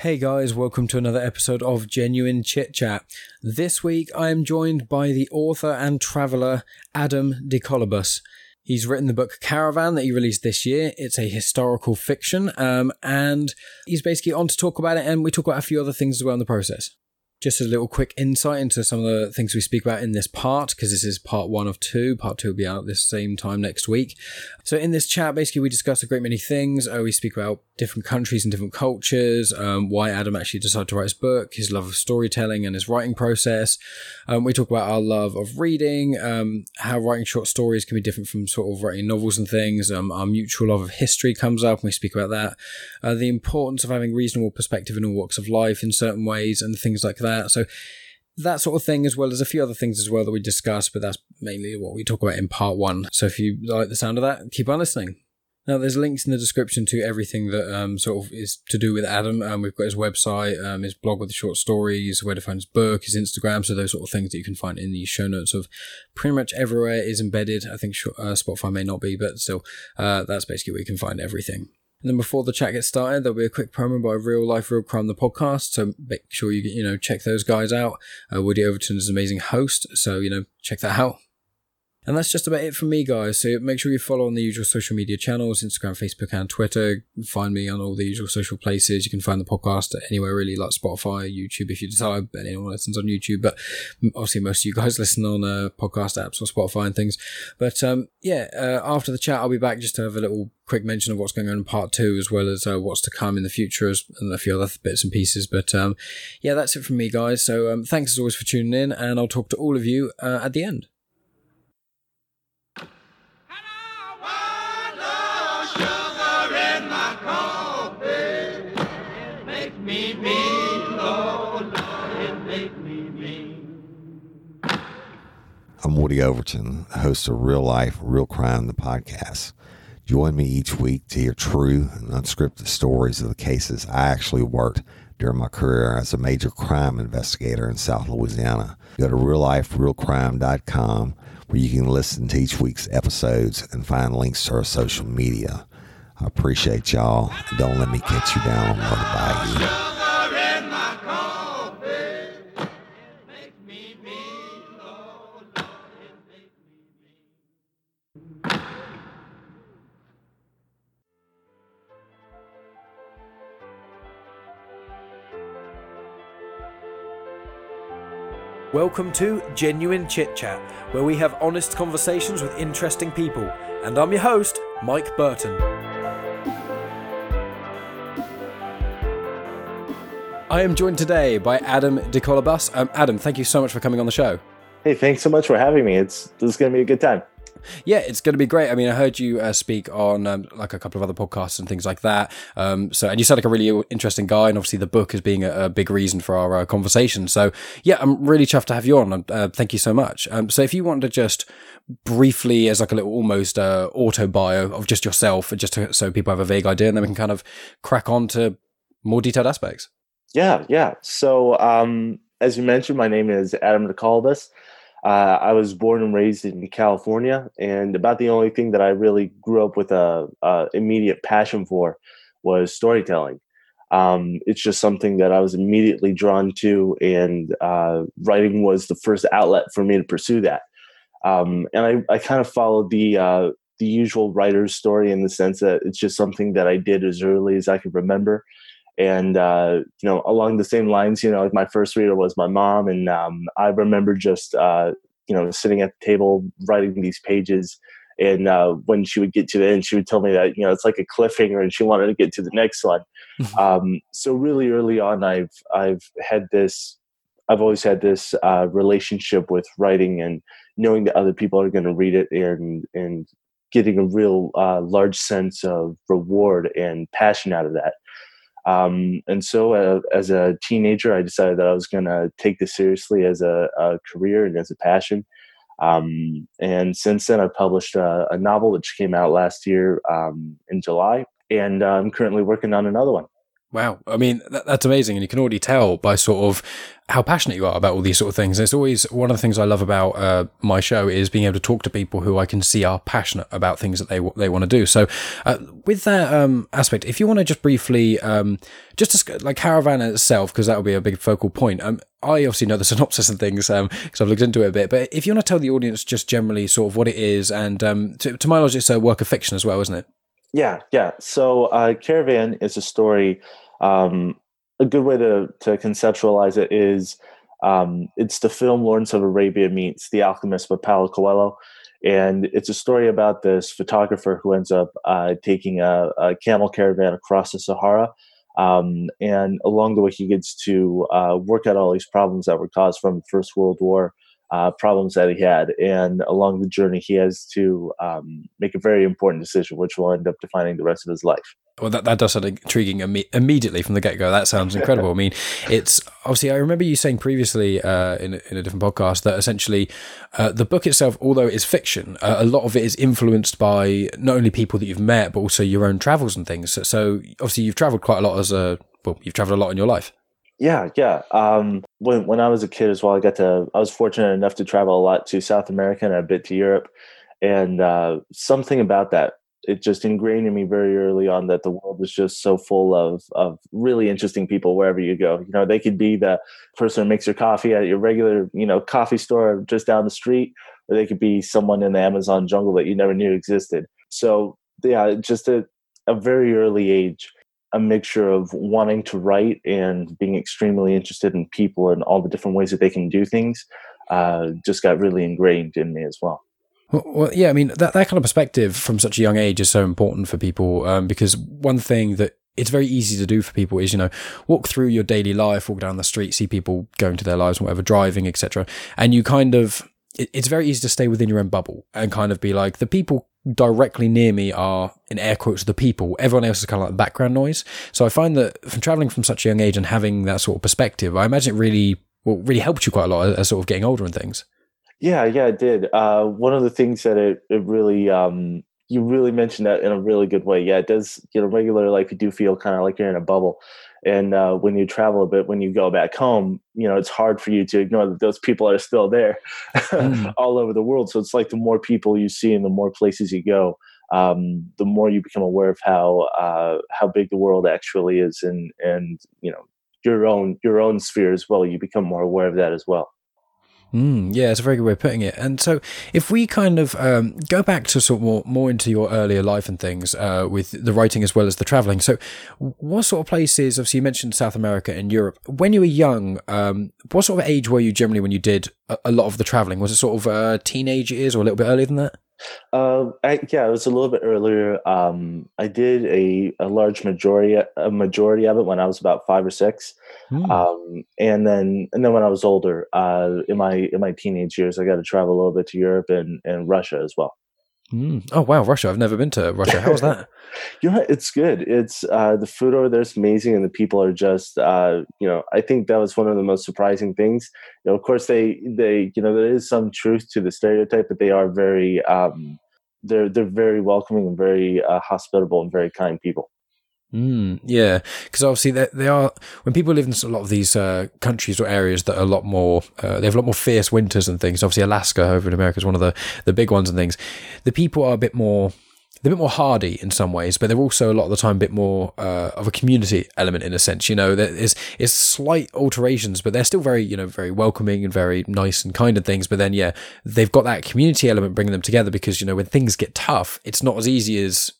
Hey guys, welcome to another episode of Genuine Chit Chat. This week I am joined by the author and traveller Adam DeColobus. He's written the book Caravan that he released this year. It's a historical fiction, um, and he's basically on to talk about it, and we talk about a few other things as well in the process just a little quick insight into some of the things we speak about in this part, because this is part one of two. Part two will be out at this same time next week. So, in this chat, basically, we discuss a great many things. Uh, we speak about different countries and different cultures, um, why Adam actually decided to write his book, his love of storytelling and his writing process. Um, we talk about our love of reading, um, how writing short stories can be different from sort of writing novels and things. Um, our mutual love of history comes up, and we speak about that. Uh, the importance of having reasonable perspective in all walks of life in certain ways, and things like that. So that sort of thing, as well as a few other things as well that we discuss, but that's mainly what we talk about in part one. So if you like the sound of that, keep on listening. Now, there's links in the description to everything that um, sort of is to do with Adam. Um, we've got his website, um, his blog with the short stories, where to find his book, his Instagram. So those sort of things that you can find in the show notes of pretty much everywhere is embedded. I think uh, Spotify may not be, but still, uh, that's basically where you can find everything. And then before the chat gets started, there'll be a quick promo by Real Life Real Crime, the podcast. So make sure you you know check those guys out. Uh, Woody Overton is an amazing host, so you know check that out. And that's just about it from me, guys. So make sure you follow on the usual social media channels Instagram, Facebook, and Twitter. Find me on all the usual social places. You can find the podcast anywhere really, like Spotify, YouTube, if you desire, decide. Anyone listens on YouTube, but obviously most of you guys listen on uh, podcast apps or Spotify and things. But um, yeah, uh, after the chat, I'll be back just to have a little quick mention of what's going on in part two, as well as uh, what's to come in the future, and a few other bits and pieces. But um, yeah, that's it from me, guys. So um, thanks as always for tuning in, and I'll talk to all of you uh, at the end. I'm Woody Overton, host of Real Life, Real Crime, the podcast. Join me each week to hear true and unscripted stories of the cases I actually worked during my career as a major crime investigator in South Louisiana. Go to realliferealcrime.com where you can listen to each week's episodes and find links to our social media. I appreciate y'all. Don't let me catch you down on Murder Bayou. Welcome to Genuine Chit Chat, where we have honest conversations with interesting people. And I'm your host, Mike Burton. I am joined today by Adam DeColobus. Um, Adam, thank you so much for coming on the show. Hey, thanks so much for having me. It's this is going to be a good time. Yeah, it's going to be great. I mean, I heard you uh, speak on um, like a couple of other podcasts and things like that. Um, so, and you sound like a really interesting guy, and obviously the book is being a, a big reason for our uh, conversation. So, yeah, I'm really chuffed to have you on. Uh, thank you so much. Um, so, if you want to just briefly, as like a little almost uh, auto bio of just yourself, just to, so people have a vague idea, and then we can kind of crack on to more detailed aspects. Yeah, yeah. So, um, as you mentioned, my name is Adam DeColobus. Uh, I was born and raised in California, and about the only thing that I really grew up with a, a immediate passion for was storytelling. Um, it's just something that I was immediately drawn to, and uh, writing was the first outlet for me to pursue that. Um, and I, I kind of followed the uh, the usual writer's story in the sense that it's just something that I did as early as I could remember and uh, you know along the same lines you know like my first reader was my mom and um, i remember just uh, you know sitting at the table writing these pages. And uh, when she would get to the end she would tell me that you know it's like a cliffhanger and she wanted to get to the next one. Um, so really early on i've i've had this i've always had this uh, relationship with writing and knowing that other people are going to read it and and getting a real uh, large sense of reward and passion out of that um, and so, uh, as a teenager, I decided that I was going to take this seriously as a, a, career and as a passion. Um, and since then, I've published a, a, novel which came out last year um, in July, and uh, I'm currently working on another one. Wow. I mean, that, that's amazing. And you can already tell by sort of how passionate you are about all these sort of things. It's always one of the things I love about uh, my show is being able to talk to people who I can see are passionate about things that they they want to do. So, uh, with that um, aspect, if you want to just briefly, um, just like Caravan itself, because that would be a big focal point. Um, I obviously know the synopsis and things because um, I've looked into it a bit. But if you want to tell the audience just generally sort of what it is, and um, to, to my knowledge, it's a work of fiction as well, isn't it? Yeah, yeah. So, uh, Caravan is a story. Um, a good way to to conceptualize it is um, it's the film Lawrence of Arabia meets The Alchemist by Paulo Coelho. And it's a story about this photographer who ends up uh, taking a, a, camel caravan across the Sahara. Um, and along the way, he gets to uh, work out all these problems that were caused from the First World War, uh, problems that he had. And along the journey, he has to um, make a very important decision, which will end up defining the rest of his life. Well, that, that does sound intriguing Im- immediately from the get go. That sounds incredible. I mean, it's obviously, I remember you saying previously uh, in, in a different podcast that essentially uh, the book itself, although it's fiction, uh, a lot of it is influenced by not only people that you've met, but also your own travels and things. So, so obviously, you've traveled quite a lot as a, well, you've traveled a lot in your life. Yeah, yeah. Um, when when I was a kid as well, I got to. I was fortunate enough to travel a lot to South America and a bit to Europe, and uh, something about that it just ingrained in me very early on that the world was just so full of of really interesting people wherever you go. You know, they could be the person who makes your coffee at your regular, you know, coffee store just down the street, or they could be someone in the Amazon jungle that you never knew existed. So yeah, just at a very early age, a mixture of wanting to write and being extremely interested in people and all the different ways that they can do things uh, just got really ingrained in me as well. Well, yeah, I mean that that kind of perspective from such a young age is so important for people um, because one thing that it's very easy to do for people is you know walk through your daily life, walk down the street, see people going to their lives, whatever, driving, etc., and you kind of it, it's very easy to stay within your own bubble and kind of be like the people directly near me are in air quotes the people everyone else is kind of like background noise so i find that from traveling from such a young age and having that sort of perspective i imagine it really well really helped you quite a lot as sort of getting older and things yeah, yeah, it did. Uh, one of the things that it, it really um, you really mentioned that in a really good way. Yeah, it does. You know, regular life you do feel kind of like you're in a bubble, and uh, when you travel a bit, when you go back home, you know, it's hard for you to ignore that those people are still there, mm. all over the world. So it's like the more people you see and the more places you go, um, the more you become aware of how uh, how big the world actually is, and and you know your own your own sphere as well. You become more aware of that as well. Mm, yeah, it's a very good way of putting it. And so, if we kind of um, go back to sort of more, more into your earlier life and things uh, with the writing as well as the traveling. So, what sort of places? Obviously, you mentioned South America and Europe. When you were young, um, what sort of age were you generally when you did a, a lot of the traveling? Was it sort of uh, teenage years or a little bit earlier than that? Uh, I, yeah, it was a little bit earlier. Um, I did a, a large majority a majority of it when I was about five or six, mm. um, and then and then when I was older, uh, in my in my teenage years, I got to travel a little bit to Europe and, and Russia as well. Mm. Oh wow, Russia! I've never been to Russia. How was that? you know, it's good. It's uh, the food over there is amazing, and the people are just uh, you know. I think that was one of the most surprising things. You know, of course, they they you know there is some truth to the stereotype, but they are very um, they're they're very welcoming and very uh, hospitable and very kind people. Mm, yeah, because obviously they, they are when people live in a lot of these uh, countries or areas that are a lot more uh, they have a lot more fierce winters and things. Obviously, Alaska over in America is one of the the big ones and things. The people are a bit more they're a bit more hardy in some ways, but they're also a lot of the time a bit more uh, of a community element in a sense. You know, there's it's slight alterations, but they're still very you know very welcoming and very nice and kind and things. But then yeah, they've got that community element bringing them together because you know when things get tough, it's not as easy as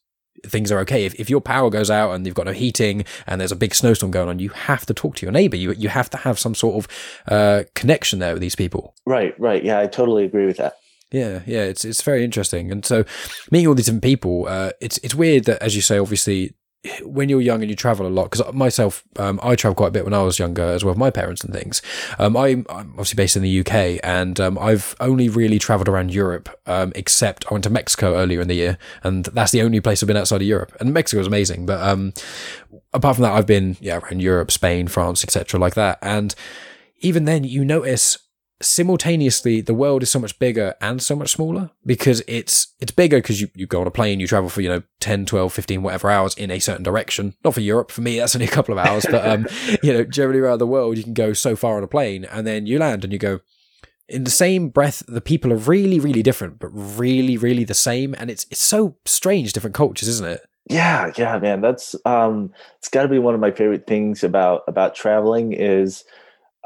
things are okay. If, if your power goes out and you've got no heating and there's a big snowstorm going on, you have to talk to your neighbor. You you have to have some sort of uh, connection there with these people. Right, right. Yeah, I totally agree with that. Yeah, yeah, it's it's very interesting, and so meeting all these different people, uh, it's it's weird that, as you say, obviously when you're young and you travel a lot, because myself, um, I travel quite a bit when I was younger as well with my parents and things. Um, I, am obviously based in the UK and um, I've only really traveled around Europe, um, except I went to Mexico earlier in the year, and that's the only place I've been outside of Europe. And Mexico was amazing, but um, apart from that, I've been yeah around Europe, Spain, France, etc., like that. And even then, you notice simultaneously the world is so much bigger and so much smaller because it's it's bigger because you, you go on a plane you travel for you know 10 12 15 whatever hours in a certain direction. Not for europe for me that's only a couple of hours but um you know generally around the world you can go so far on a plane and then you land and you go in the same breath the people are really really different but really really the same. And it's it's so strange different cultures isn't it? Yeah yeah man that's um it's got to be one of my favorite things about about traveling is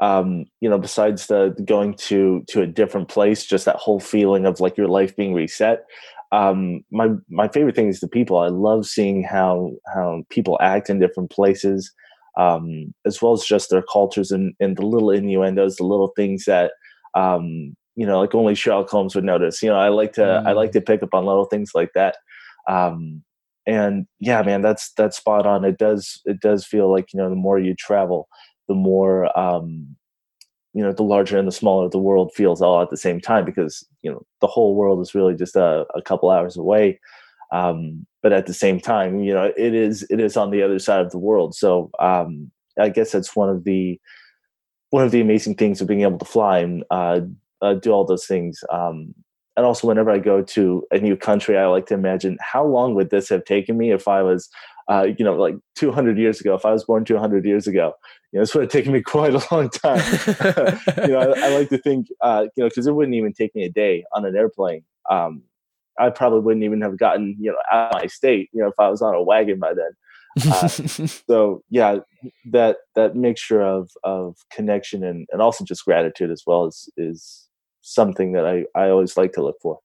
um, you know, besides the, going to to a different place, just that whole feeling of like your life being reset. Um, my my favorite thing is the people. I love seeing how how people act in different places, um, as well as just their cultures and, and the little innuendos, the little things that um, you know, like only Sherlock Holmes would notice. You know, I like to mm. I like mm. to pick up on little things like that. Um, and yeah, man, that's that's spot on. It does it does feel like you know the more you travel, the more um, you know the larger and the smaller the world feels all at the same time because you know the whole world is really just a, a couple hours away. Um, but at the same time you know it is it is on the other side of the world. So um, i guess that's one of the one of the amazing things of being able to fly and uh, uh, do all those things. Um, and also whenever i go to a new country i like to imagine how long would this have taken me if i was uh, you know, like 200 years ago, if I was born 200 years ago, you know, this would have taken me quite a long time. you know, I, I, like to think, uh, you know, because it wouldn't even take me a day on an airplane. Um, I probably wouldn't even have gotten, you know, out of my state, you know, if I was on a wagon by then. Uh, so yeah, that that mixture of of connection and, and also just gratitude as well is is something that I, I always like to look for.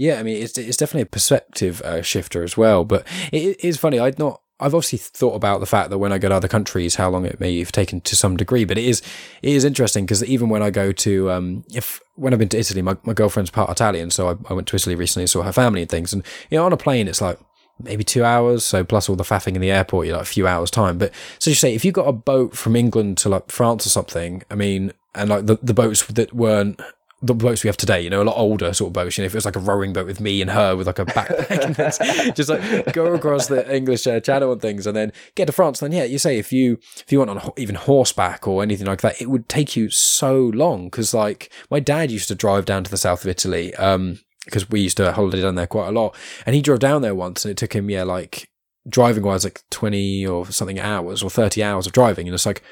Yeah, I mean, it's it's definitely a perspective uh, shifter as well. But it is funny. I'd not. I've obviously thought about the fact that when I go to other countries, how long it may have taken to some degree. But it is it is interesting because even when I go to um, if when I've been to Italy, my, my girlfriend's part Italian, so I, I went to Italy recently saw her family and things. And you know, on a plane, it's like maybe two hours. So plus all the faffing in the airport, you're like a few hours time. But so you say if you got a boat from England to like France or something, I mean, and like the, the boats that weren't the boats we have today, you know, a lot older sort of boats. You know, if it was like a rowing boat with me and her with like a backpack, just like go across the English uh, Channel and things, and then get to France. Then yeah, you say if you if you went on even horseback or anything like that, it would take you so long because like my dad used to drive down to the south of Italy, um, because we used to holiday down there quite a lot, and he drove down there once, and it took him yeah like driving wise like twenty or something hours or thirty hours of driving, and it's like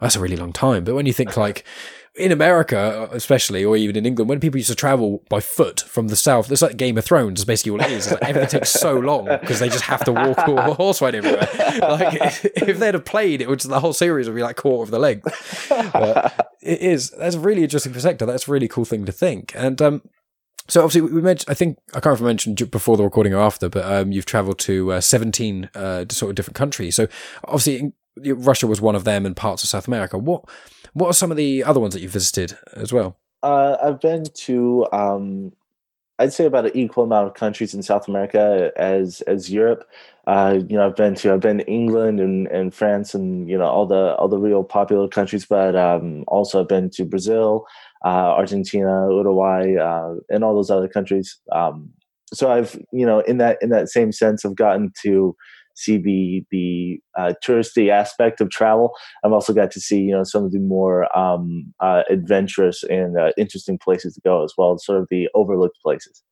that's a really long time. But when you think like in America, especially, or even in England, when people used to travel by foot from the south, it's like Game of Thrones. Is basically all it is. Like everything takes so long because they just have to walk or horse ride everywhere. Like if they'd have played, it would the whole series would be like quarter of the length. But it is. That's a really interesting perspective. That's a really cool thing to think. And um, so obviously we mentioned, I think I can't remember mentioned before the recording or after, but um, you've travelled to uh, 17 uh, sort of different countries. So obviously Russia was one of them and parts of South America. What what are some of the other ones that you visited as well? Uh, I've been to, um, I'd say about an equal amount of countries in South America as as Europe. Uh, you know, I've been to I've been to England and, and France and you know all the all the real popular countries, but um, also I've been to Brazil, uh, Argentina, Uruguay, uh, and all those other countries. Um, so I've you know in that in that same sense, I've gotten to see the the uh, touristy aspect of travel. I've also got to see you know some of the more um, uh, adventurous and uh, interesting places to go as well, sort of the overlooked places.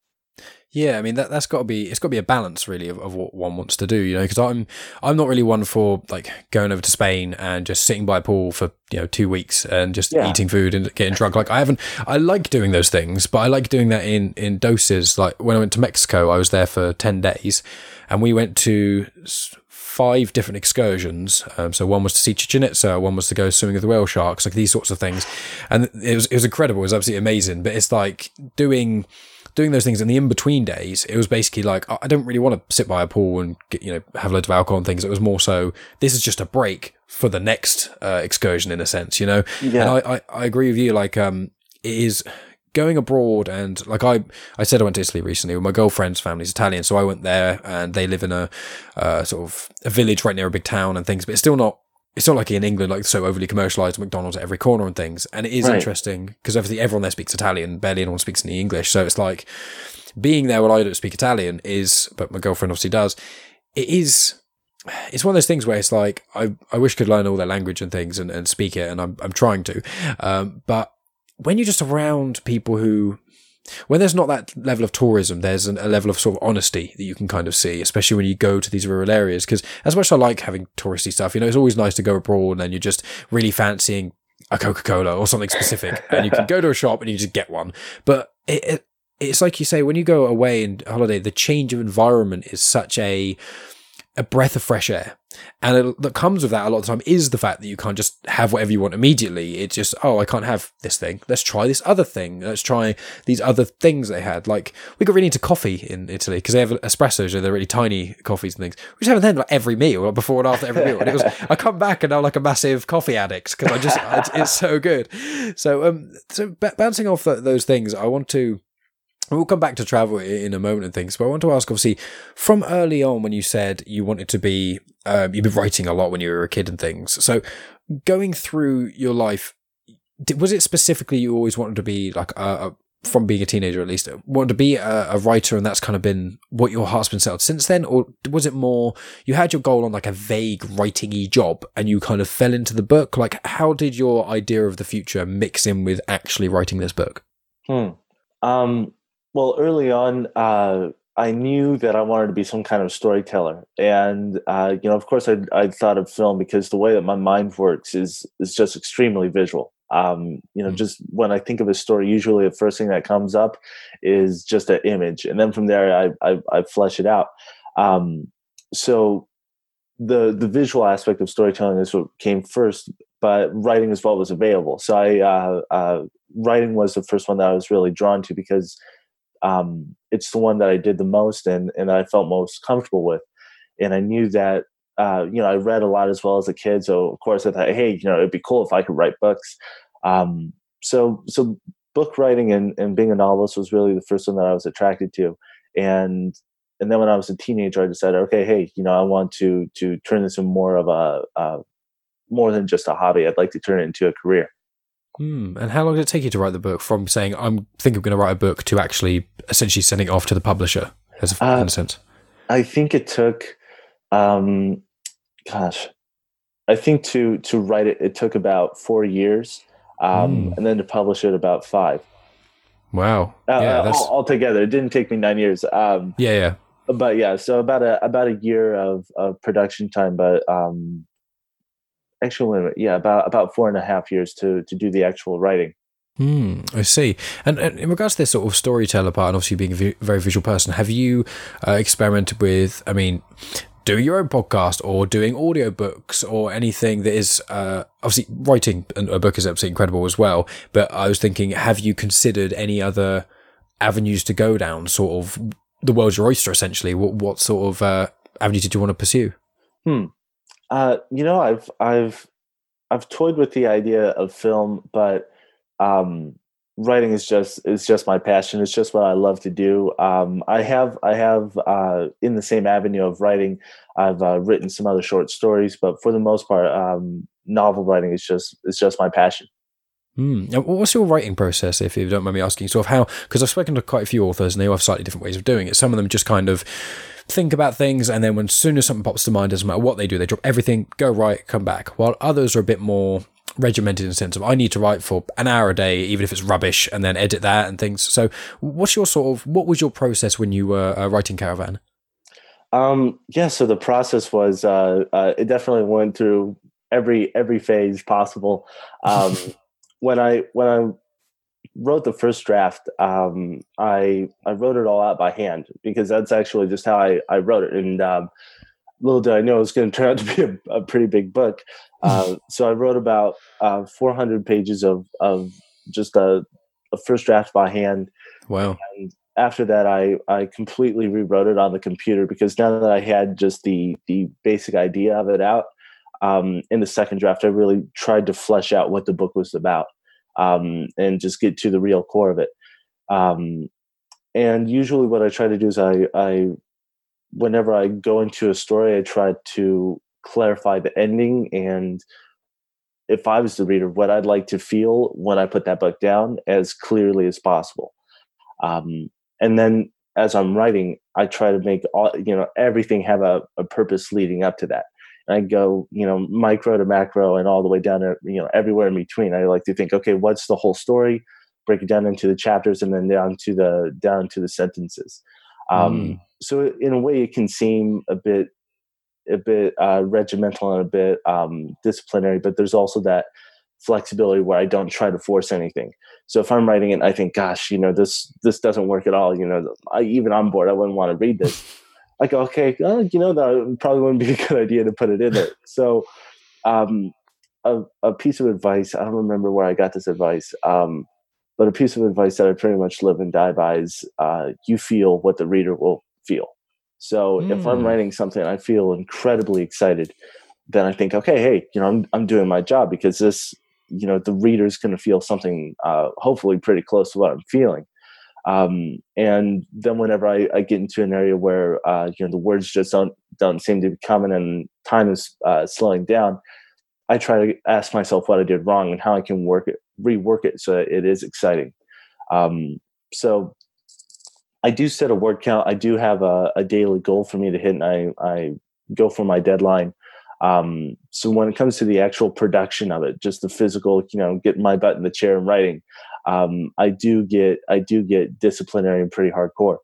Yeah, I mean that that's got to be it's got to be a balance really of, of what one wants to do, you know. Because I'm I'm not really one for like going over to Spain and just sitting by a pool for you know two weeks and just yeah. eating food and getting drunk. Like I haven't I like doing those things, but I like doing that in in doses. Like when I went to Mexico, I was there for ten days, and we went to five different excursions. Um, so one was to see Chichen Itza, one was to go swimming with the whale sharks, like these sorts of things. And it was it was incredible. It was absolutely amazing. But it's like doing doing those things in the in between days, it was basically like I don't really want to sit by a pool and get, you know have loads of alcohol and things. It was more so this is just a break for the next uh, excursion in a sense, you know. Yeah. And I, I, I agree with you. Like um, it is going abroad and like I, I said I went to Italy recently. with My girlfriend's family's Italian, so I went there and they live in a uh, sort of a village right near a big town and things. But it's still not it's not like in England, like so overly commercialized McDonald's at every corner and things. And it is right. interesting because obviously everyone there speaks Italian, barely anyone speaks any English. So it's like being there while I don't speak Italian is, but my girlfriend obviously does. It is, it's one of those things where it's like, I, I wish I could learn all their language and things and, and speak it. And I'm, I'm trying to. Um, but when you're just around people who when there's not that level of tourism, there's an, a level of sort of honesty that you can kind of see, especially when you go to these rural areas. Because as much as I like having touristy stuff, you know, it's always nice to go abroad and you're just really fancying a Coca Cola or something specific, and you can go to a shop and you just get one. But it, it, it's like you say when you go away in holiday, the change of environment is such a a breath of fresh air. And it, that comes with that a lot of the time is the fact that you can't just have whatever you want immediately. It's just, oh, I can't have this thing. Let's try this other thing. Let's try these other things they had. Like, we got really into coffee in Italy because they have espressos, or they're really tiny coffees and things. We just have them like every meal, like before and after every meal. And it was, I come back and I'm like a massive coffee addict because I just, it's so good. So, um, so b- bouncing off those things, I want to We'll come back to travel in a moment and things, but I want to ask, obviously, from early on when you said you wanted to be, um, you've been writing a lot when you were a kid and things. So, going through your life, was it specifically you always wanted to be like a, a from being a teenager at least, wanted to be a, a, writer, and that's kind of been what your heart's been settled since then, or was it more you had your goal on like a vague writing-y job and you kind of fell into the book? Like, how did your idea of the future mix in with actually writing this book? Hmm. Um, well, early on, uh, I knew that I wanted to be some kind of storyteller, and uh, you know, of course, I I thought of film because the way that my mind works is is just extremely visual. Um, you know, mm-hmm. just when I think of a story, usually the first thing that comes up is just an image, and then from there, I I, I flesh it out. Um, so the the visual aspect of storytelling is what came first, but writing as well was available. So I uh, uh, writing was the first one that I was really drawn to because um, it's the one that I did the most and and I felt most comfortable with. And I knew that uh, you know I read a lot as well as a kid, so of course I thought, hey, you know, it'd be cool if I could write books. Um, so so book writing and, and being a novelist was really the first one that I was attracted to, and and then when I was a teenager, I decided, okay, hey, you know, I want to to turn this into more of a, a more than just a hobby. I'd like to turn it into a career. Hmm. And how long did it take you to write the book from saying I'm think I'm going to write a book to actually essentially sending it off to the publisher? As a, uh, sense, I think it took, um, gosh, I think to to write it it took about four years, um, mm. and then to publish it about five. Wow. Uh, yeah, uh, all, altogether, it didn't take me nine years. Um, yeah, yeah. But yeah, so about a about a year of, of production time, but um, actually yeah about about four and a half years to to do the actual writing Hmm, I see. And, and, in regards to this sort of storyteller part, and obviously being a very visual person, have you uh, experimented with, I mean, doing your own podcast or doing audiobooks or anything that is, uh, obviously writing a book is absolutely incredible as well. But I was thinking, have you considered any other avenues to go down? Sort of the world's your oyster, essentially. What, what sort of uh, avenue did you want to pursue? Hmm. Uh, you know, I've I've I've toyed with the idea of film, but um, writing is just is just my passion. It's just what I love to do. Um, I have I have uh, in the same avenue of writing. I've uh, written some other short stories, but for the most part, um, novel writing is just is just my passion. Mm. What's your writing process, if you don't mind me asking? Sort of how, because I've spoken to quite a few authors and they all have slightly different ways of doing it. Some of them just kind of think about things, and then when soon as something pops to mind, doesn't matter what they do, they drop everything, go right, come back. While others are a bit more regimented in the sense of I need to write for an hour a day, even if it's rubbish, and then edit that and things. So, what's your sort of what was your process when you were uh, writing Caravan? Um, yeah, so the process was uh, uh, it definitely went through every every phase possible. Um, when I when I wrote the first draft, um, I I wrote it all out by hand because that's actually just how I, I wrote it. And um, little did I know it was going to turn out to be a, a pretty big book. Uh, so I wrote about uh, 400 pages of of just a, a, first draft by hand. Wow. And after that, I I completely rewrote it on the computer because now that I had just the the basic idea of it out. Um, in the second draft, I really tried to flesh out what the book was about um, and just get to the real core of it. Um, and usually, what I try to do is I, I, whenever I go into a story, I try to clarify the ending and if I was the reader, what I'd like to feel when I put that book down as clearly as possible. Um, and then as I'm writing, I try to make all you know everything have a, a purpose leading up to that. I go, you know, micro to macro and all the way down to, you know, everywhere in between. I like to think, okay, what's the whole story? Break it down into the chapters and then down to the down to the sentences. Um, mm. So in a way, it can seem a bit a bit uh, regimental and a bit um, disciplinary, but there's also that flexibility where I don't try to force anything. So if I'm writing it, I think, gosh, you know, this this doesn't work at all. You know, I, even on board, I wouldn't want to read this. I go, okay, uh, you know, that probably wouldn't be a good idea to put it in there. So, um, a, a piece of advice. I don't remember where I got this advice, um, but a piece of advice that I pretty much live and die by is: uh, you feel what the reader will feel. So mm. if I'm hmm. writing something, I feel incredibly excited. Then I think, okay, hey, you know, I'm I'm doing my job because this you know the reader's going to feel something uh, hopefully pretty close to what i'm feeling um, and then whenever I, I, get into an area where uh, you know the words just don't don't seem to be coming and time is uh, slowing down i try to ask myself what i did wrong and how i can work it rework it so it is exciting. Um, so i do set a word count. I do have a, a daily goal for me to hit and i, I go for my deadline. Um, so when it comes to the actual production of it, just the physical, you know, getting my butt in the chair and writing, um, I do get I do get disciplinary and pretty hardcore.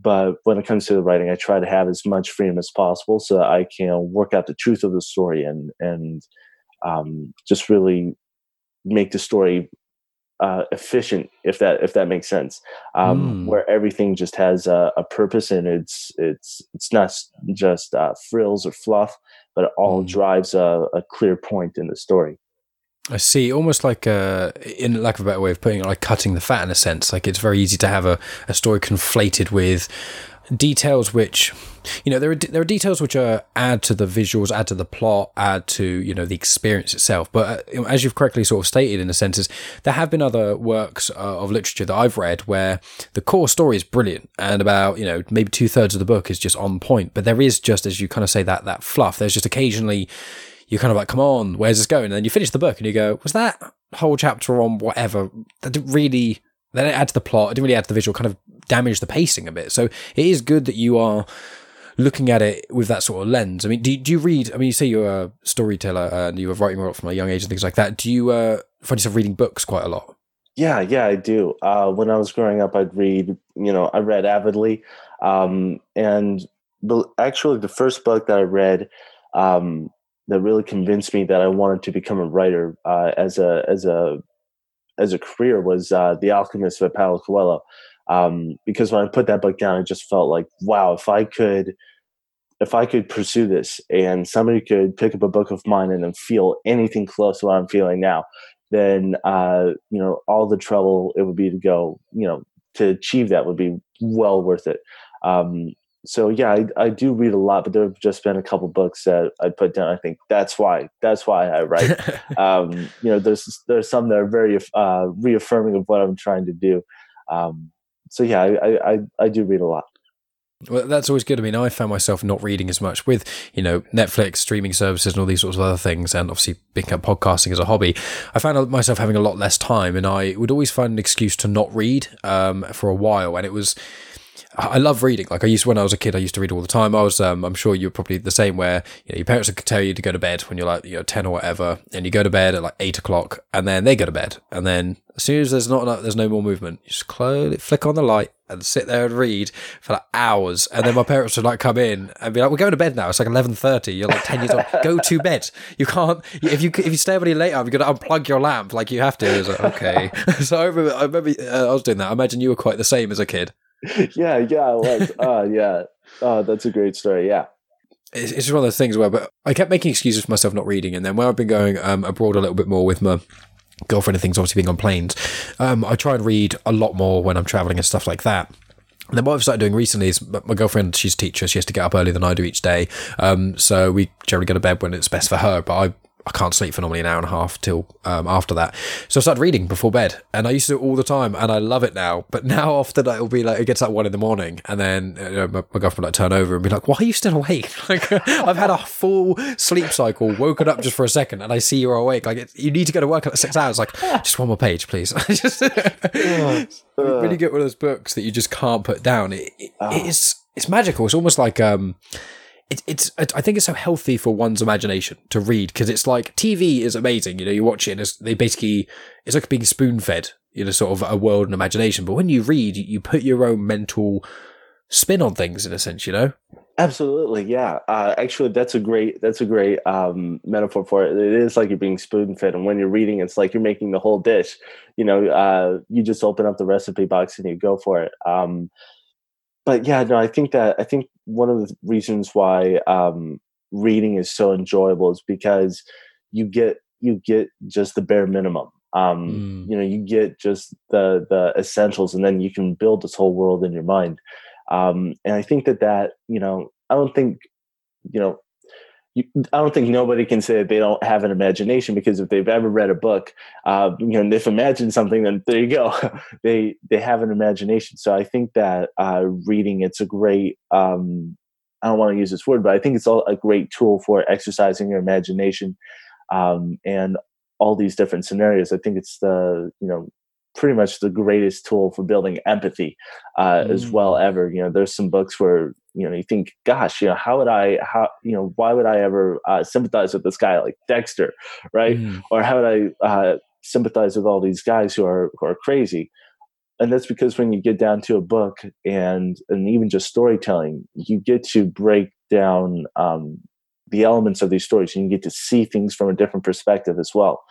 But when it comes to the writing, I try to have as much freedom as possible so that I can work out the truth of the story and and um, just really make the story uh, efficient, if that if that makes sense, um, mm. where everything just has a, a, purpose and it's it's it's not just uh, frills or fluff, but it all mm. drives a, a, clear point in the story. I see, almost like a, in lack of a better way of putting it, like cutting the fat in a sense. Like it's very easy to have a, a story conflated with details which you know there are there are details which are add to the visuals add to the plot add to you know the experience itself but uh, as you've correctly sort of stated in a sense is there have been other works uh, of literature that I've read where the core story is brilliant and about you know maybe two thirds of the book is just on point but there is just as you kind of say that that fluff there's just occasionally you're kind of like come on where's this going and then you finish the book and you go was that whole chapter on whatever that didn't really that didn't add to the plot it didn't really add to the visual kind of damage the pacing a bit. So it is good that you are looking at it with that sort of lens. I mean, do, do you read? I mean, you say you're a storyteller and you were writing from a young age and things like that. Do you uh, find yourself reading books quite a lot? Yeah, yeah, I do. Uh, when I was growing up, I'd read. You know, I read avidly, um, and the, actually, the first book that I read um, that really convinced me that I wanted to become a writer uh, as a as a as a career was uh, The Alchemist by Paulo Coelho um, because when I put that book down, I just felt like, wow, if I could, if I could pursue this, and somebody could pick up a book of mine and then feel anything close to what I'm feeling now, then uh, you know all the trouble it would be to go, you know, to achieve that would be well worth it. Um, so yeah, I, I, do read a lot, but there have just been a couple books that I put down. I think that's why that's why I write. um, you know, there's there's some that are very uh, reaffirming of what I'm trying to do. Um, so yeah, I, I I do read a lot. Well, that's always good. I mean, I found myself not reading as much with, you know, Netflix, streaming services, and all these sorts of other things, and obviously picking up podcasting as a hobby. I found myself having a lot less time, and I would always find an excuse to not read um, for a while. And it was, I love reading. Like I used to, when I was a kid, I used to read all the time. I was, um, I'm sure you're probably the same, where you know, your parents would tell you to go to bed when you're like, you know, ten or whatever, and you go to bed at like eight o'clock, and then they go to bed, and then as soon as there's not enough, there's no more movement, you just close, flick on the light, and sit there and read for like hours. And then my parents would like come in and be like, "We're going to bed now. It's like eleven thirty. You're like ten years old. Go to bed. You can't if you if you stay up any later, you're gonna unplug your lamp. Like you have to." Like, "Okay." so I remember I remember uh, I was doing that. I imagine you were quite the same as a kid yeah, yeah, I was. uh, yeah. Oh, that's a great story. Yeah. It's, it's just one of those things where but I kept making excuses for myself not reading. And then where I've been going um, abroad a little bit more with my girlfriend and things, obviously being on planes, um, I try and read a lot more when I'm traveling and stuff like that. And then what I've started doing recently is my girlfriend, she's a teacher. She has to get up earlier than I do each day. Um, so we generally go to bed when it's best for her. But I I can't sleep for normally an hour and a half till um, after that. So I started reading before bed, and I used to do it all the time, and I love it now. But now often it'll be like it gets like one in the morning, and then you know, my, my, girlfriend will like turn over and be like, "Why are you still awake?" Like I've had a full sleep cycle, woken up just for a second, and I see you're awake. Like it, you need to go to work at six hours. Like just one more page, please. just when you get one of those books that you just can't put down, it, it, it's it's magical. It's almost like um it, it's I think it's so healthy for one's imagination to read because it's like TV is amazing. You know, you watch it and they basically it's like being spoon fed. You know, sort of a world and imagination. But when you read, you, you put your own mental spin on things in a sense. You know. Absolutely, yeah. Uh, actually, that's a great that's a great um, metaphor for it. It is like you're being spoon fed, and when you're reading, it's like you're making the whole dish. You know, uh, you just open up the recipe box and you go for it. Um, but yeah, no, I think that I think one of the reasons why um, reading is so enjoyable is because you get you get just the bare minimum. Um, mm. You know, you get just the the essentials, and then you can build this whole world in your mind. Um, and I think that that you know, I don't think you know I don't think nobody can say that they don't have an imagination because if they've ever read a book, uh, you know, and they've imagined something, then there you go. they they have an imagination. So I think that uh, reading it's a great. Um, I don't want to use this word, but I think it's all a great tool for exercising your imagination um, and all these different scenarios. I think it's the you know pretty much the greatest tool for building empathy uh, mm. as well ever. You know, there's some books where you know you think, gosh, you know, how would I, how you know, why would I ever uh, sympathize with this guy like Dexter, right? Mm. Or how would I uh, sympathize with all these guys who are who are crazy? And that's because when you get down to a book and and even just storytelling, you get to break down um, the elements of these stories, and you get to see things from a different perspective as well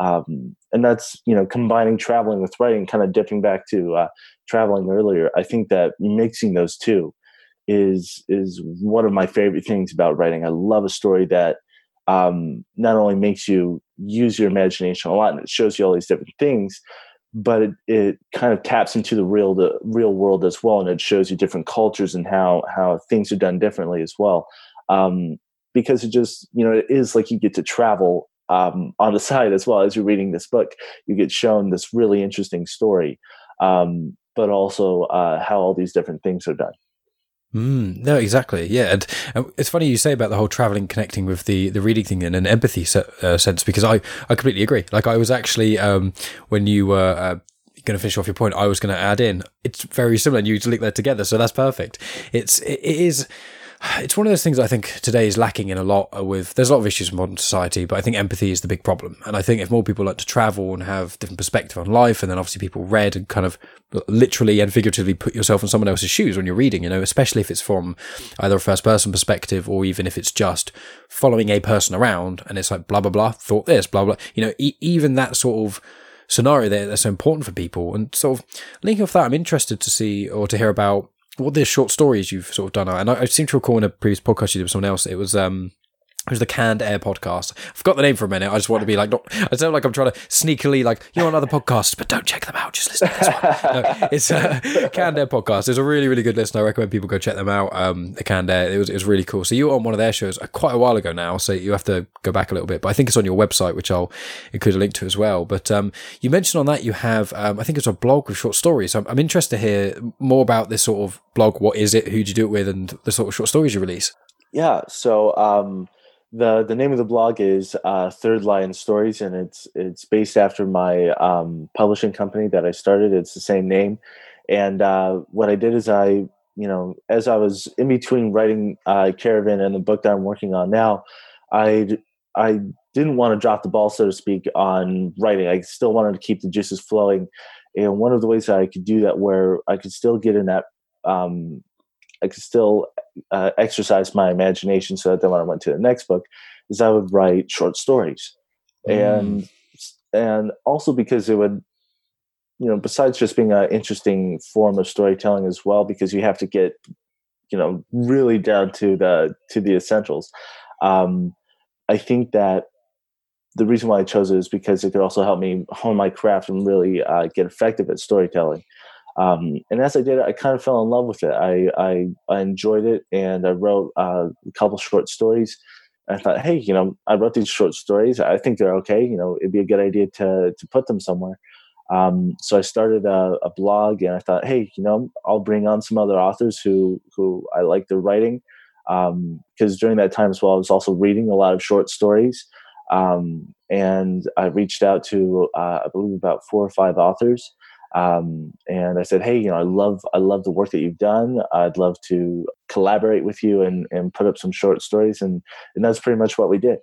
um, and that's you know combining traveling with writing kind of dipping back to uh, traveling earlier i think that mixing those two is is one of my favorite things about writing. I love a story that um, not only makes you use your imagination a lot and it shows you all these different things but it, it kind of taps into the real the real world as well and it shows you different cultures and how how things are done differently as well. Um, because it just you know it is like you get to travel um, on the side as well as you're reading this book you get shown this really interesting story um, but also uh, how all these different things are done Mm, no, exactly. Yeah, and, and, it's funny you say about the whole traveling, connecting with the, the reading thing in an empathy se- uh, sense because I, I completely agree. Like I was actually um, when you were uh, going to finish off your point, I was going to add in. It's very similar, and you link that together, so that's perfect. It's it, it is it's one of those things I think today is lacking in a lot with there's a lot of issues in modern society, but I think empathy is the big problem. And I think if more people like to travel and have different perspective on life, and then obviously people read and kind of literally and figuratively put yourself in someone else's shoes when you're reading, you know, especially if it's from either a first person perspective or even if it's just following a person around and it's like blah blah blah, thought this, blah blah. You know, e- even that sort of scenario there that's so important for people. And sort of linking off that, I'm interested to see or to hear about what the short stories you've sort of done are. And I, I seem to recall in a previous podcast you did with someone else. It was um, was the Canned Air podcast. I forgot the name for a minute. I just want to be like, not, I sound like I'm trying to sneakily, like, you're on other podcasts, but don't check them out. Just listen to this one. No, it's a Canned Air podcast. It's a really, really good listen. I recommend people go check them out. Um, the Canned Air, it was, it was really cool. So you were on one of their shows uh, quite a while ago now. So you have to go back a little bit, but I think it's on your website, which I'll include a link to as well. But um, you mentioned on that you have, um, I think it's a blog with short stories. So I'm, I'm interested to hear more about this sort of blog. What is it? Who do you do it with? And the sort of short stories you release? Yeah. So, um, the the name of the blog is uh, Third Lion Stories, and it's it's based after my um, publishing company that I started. It's the same name, and uh, what I did is I, you know, as I was in between writing uh, Caravan and the book that I'm working on now, I I didn't want to drop the ball, so to speak, on writing. I still wanted to keep the juices flowing, and one of the ways that I could do that, where I could still get in that um, I could still uh, exercise my imagination so that then when I went to the next book is I would write short stories. Mm. And and also because it would you know besides just being an interesting form of storytelling as well because you have to get you know really down to the to the essentials um, i think that the reason why i chose it is because it could also help me hone my craft and really uh, get effective at storytelling um, and as I did it, I kind of fell in love with it. I I, I enjoyed it, and I wrote uh, a couple short stories. I thought, hey, you know, I wrote these short stories. I think they're okay. You know, it'd be a good idea to to put them somewhere. Um, so I started a, a, blog, and I thought, hey, you know, I'll bring on some other authors who who I like their writing. Because um, during that time as well, I was also reading a lot of short stories, um, and I reached out to uh, I believe about four or five authors Um, and I said, hey, you know, I love I love the work that you've done. I'd love to collaborate with you and and put up some short stories, and and that's pretty much what we did.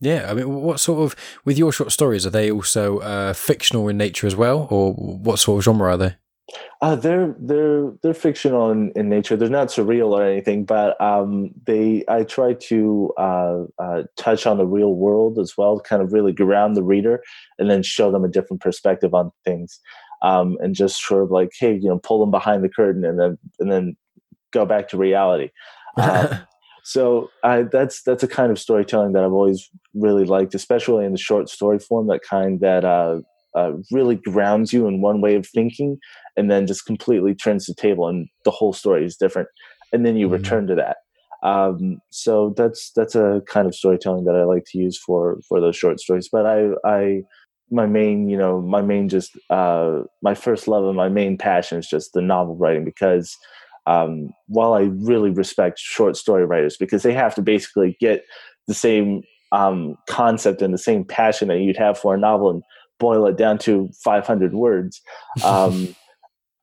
Yeah, I mean, what sort of with your short stories are they also uh, fictional in nature as well, or what sort of genre are they? Uh, they're they're they're fictional in, in, nature. They're not surreal or anything, but um, they I try to uh, uh, touch on the real world as well, kind of really ground the reader, and then show them a different perspective on things, um, and just sort of like, hey, you know, pull them behind the curtain, and then and then go back to reality. Um, so I, that's that's a kind of storytelling that I've always really liked, especially in the short story form. That kind that uh, uh, really grounds you in one way of thinking and then just completely turns the table and the whole story is different and then you mm-hmm. return to that um, so that's that's a kind of storytelling that i like to use for for those short stories but i i my main you know my main just uh, my first love and my main passion is just the novel writing because um, while i really respect short story writers because they have to basically get the same um, concept and the same passion that you'd have for a novel and boil it down to 500 words, um,